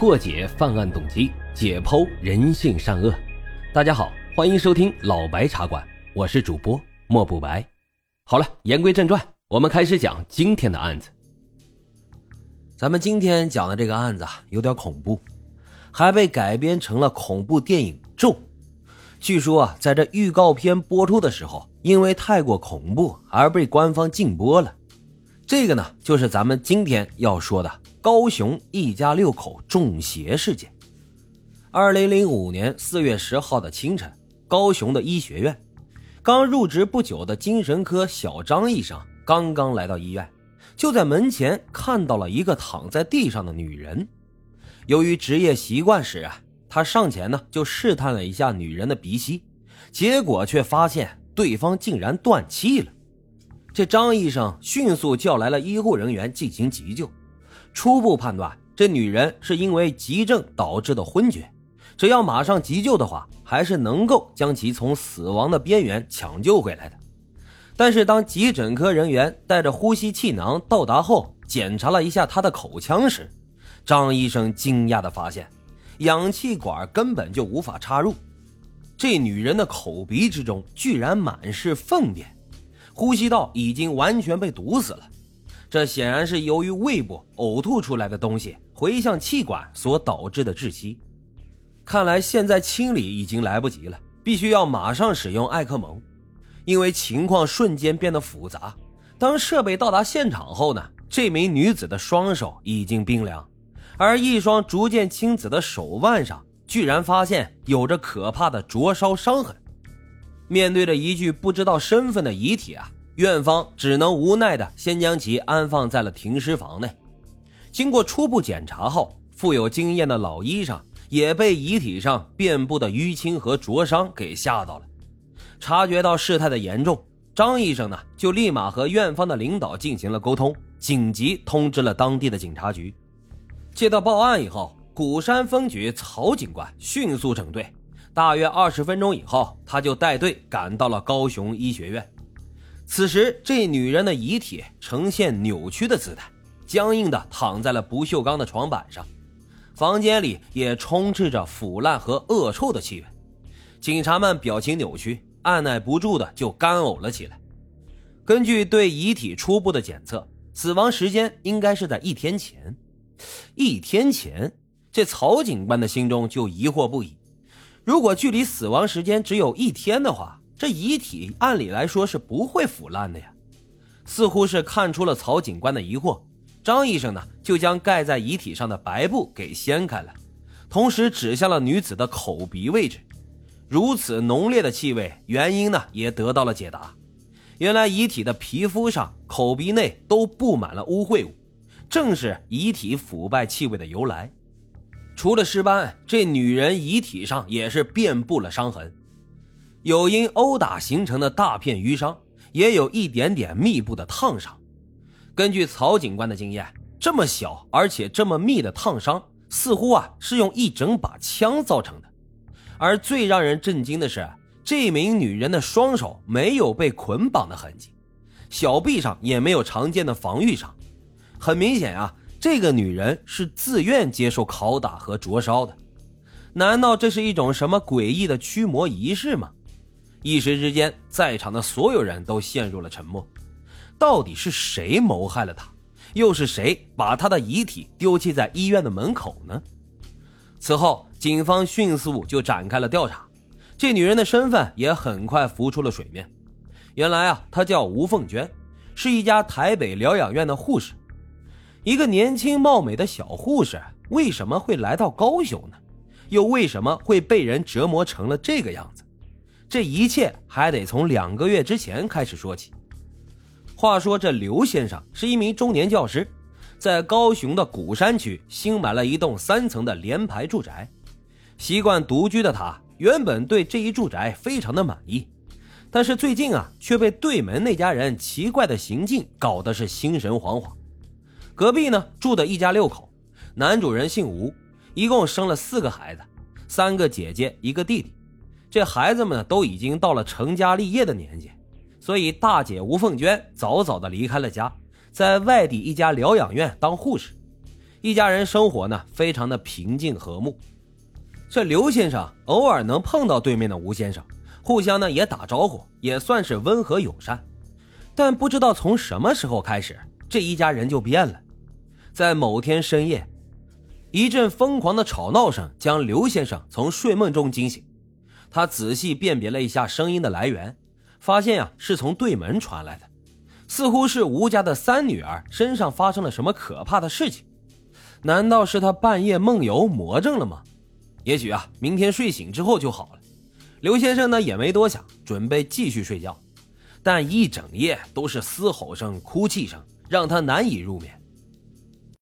破解犯案动机，解剖人性善恶。大家好，欢迎收听老白茶馆，我是主播莫不白。好了，言归正传，我们开始讲今天的案子。咱们今天讲的这个案子啊，有点恐怖，还被改编成了恐怖电影《咒》。据说啊，在这预告片播出的时候，因为太过恐怖而被官方禁播了。这个呢，就是咱们今天要说的高雄一家六口中邪事件。二零零五年四月十号的清晨，高雄的医学院，刚入职不久的精神科小张医生刚刚来到医院，就在门前看到了一个躺在地上的女人。由于职业习惯使然。他上前呢，就试探了一下女人的鼻息，结果却发现对方竟然断气了。这张医生迅速叫来了医护人员进行急救，初步判断这女人是因为急症导致的昏厥，只要马上急救的话，还是能够将其从死亡的边缘抢救回来的。但是当急诊科人员带着呼吸气囊到达后，检查了一下她的口腔时，张医生惊讶地发现。氧气管根本就无法插入，这女人的口鼻之中居然满是粪便，呼吸道已经完全被堵死了。这显然是由于胃部呕吐出来的东西回向气管所导致的窒息。看来现在清理已经来不及了，必须要马上使用艾克蒙，因为情况瞬间变得复杂。当设备到达现场后呢，这名女子的双手已经冰凉。而一双逐渐青紫的手腕上，居然发现有着可怕的灼烧伤痕。面对着一具不知道身份的遗体啊，院方只能无奈的先将其安放在了停尸房内。经过初步检查后，富有经验的老医生也被遗体上遍布的淤青和灼伤给吓到了。察觉到事态的严重，张医生呢就立马和院方的领导进行了沟通，紧急通知了当地的警察局。接到报案以后，鼓山分局曹警官迅速整队。大约二十分钟以后，他就带队赶到了高雄医学院。此时，这女人的遗体呈现扭曲的姿态，僵硬地躺在了不锈钢的床板上。房间里也充斥着腐烂和恶臭的气味。警察们表情扭曲，按耐不住的就干呕了起来。根据对遗体初步的检测，死亡时间应该是在一天前。一天前，这曹警官的心中就疑惑不已。如果距离死亡时间只有一天的话，这遗体按理来说是不会腐烂的呀。似乎是看出了曹警官的疑惑，张医生呢就将盖在遗体上的白布给掀开了，同时指向了女子的口鼻位置。如此浓烈的气味，原因呢也得到了解答。原来遗体的皮肤上、口鼻内都布满了污秽物。正是遗体腐败气味的由来。除了尸斑，这女人遗体上也是遍布了伤痕，有因殴打形成的大片淤伤，也有一点点密布的烫伤。根据曹警官的经验，这么小而且这么密的烫伤，似乎啊是用一整把枪造成的。而最让人震惊的是，这名女人的双手没有被捆绑的痕迹，小臂上也没有常见的防御伤。很明显啊，这个女人是自愿接受拷打和灼烧的，难道这是一种什么诡异的驱魔仪式吗？一时之间，在场的所有人都陷入了沉默。到底是谁谋害了她？又是谁把她的遗体丢弃在医院的门口呢？此后，警方迅速就展开了调查，这女人的身份也很快浮出了水面。原来啊，她叫吴凤娟，是一家台北疗养院的护士。一个年轻貌美的小护士为什么会来到高雄呢？又为什么会被人折磨成了这个样子？这一切还得从两个月之前开始说起。话说，这刘先生是一名中年教师，在高雄的鼓山区新买了一栋三层的联排住宅。习惯独居的他，原本对这一住宅非常的满意，但是最近啊，却被对门那家人奇怪的行径搞得是心神惶惶。隔壁呢住的一家六口，男主人姓吴，一共生了四个孩子，三个姐姐一个弟弟。这孩子们呢都已经到了成家立业的年纪，所以大姐吴凤娟早早的离开了家，在外地一家疗养院当护士。一家人生活呢非常的平静和睦。这刘先生偶尔能碰到对面的吴先生，互相呢也打招呼，也算是温和友善。但不知道从什么时候开始，这一家人就变了。在某天深夜，一阵疯狂的吵闹声将刘先生从睡梦中惊醒。他仔细辨别了一下声音的来源，发现呀是从对门传来的，似乎是吴家的三女儿身上发生了什么可怕的事情。难道是他半夜梦游魔怔了吗？也许啊，明天睡醒之后就好了。刘先生呢也没多想，准备继续睡觉，但一整夜都是嘶吼声、哭泣声，让他难以入眠。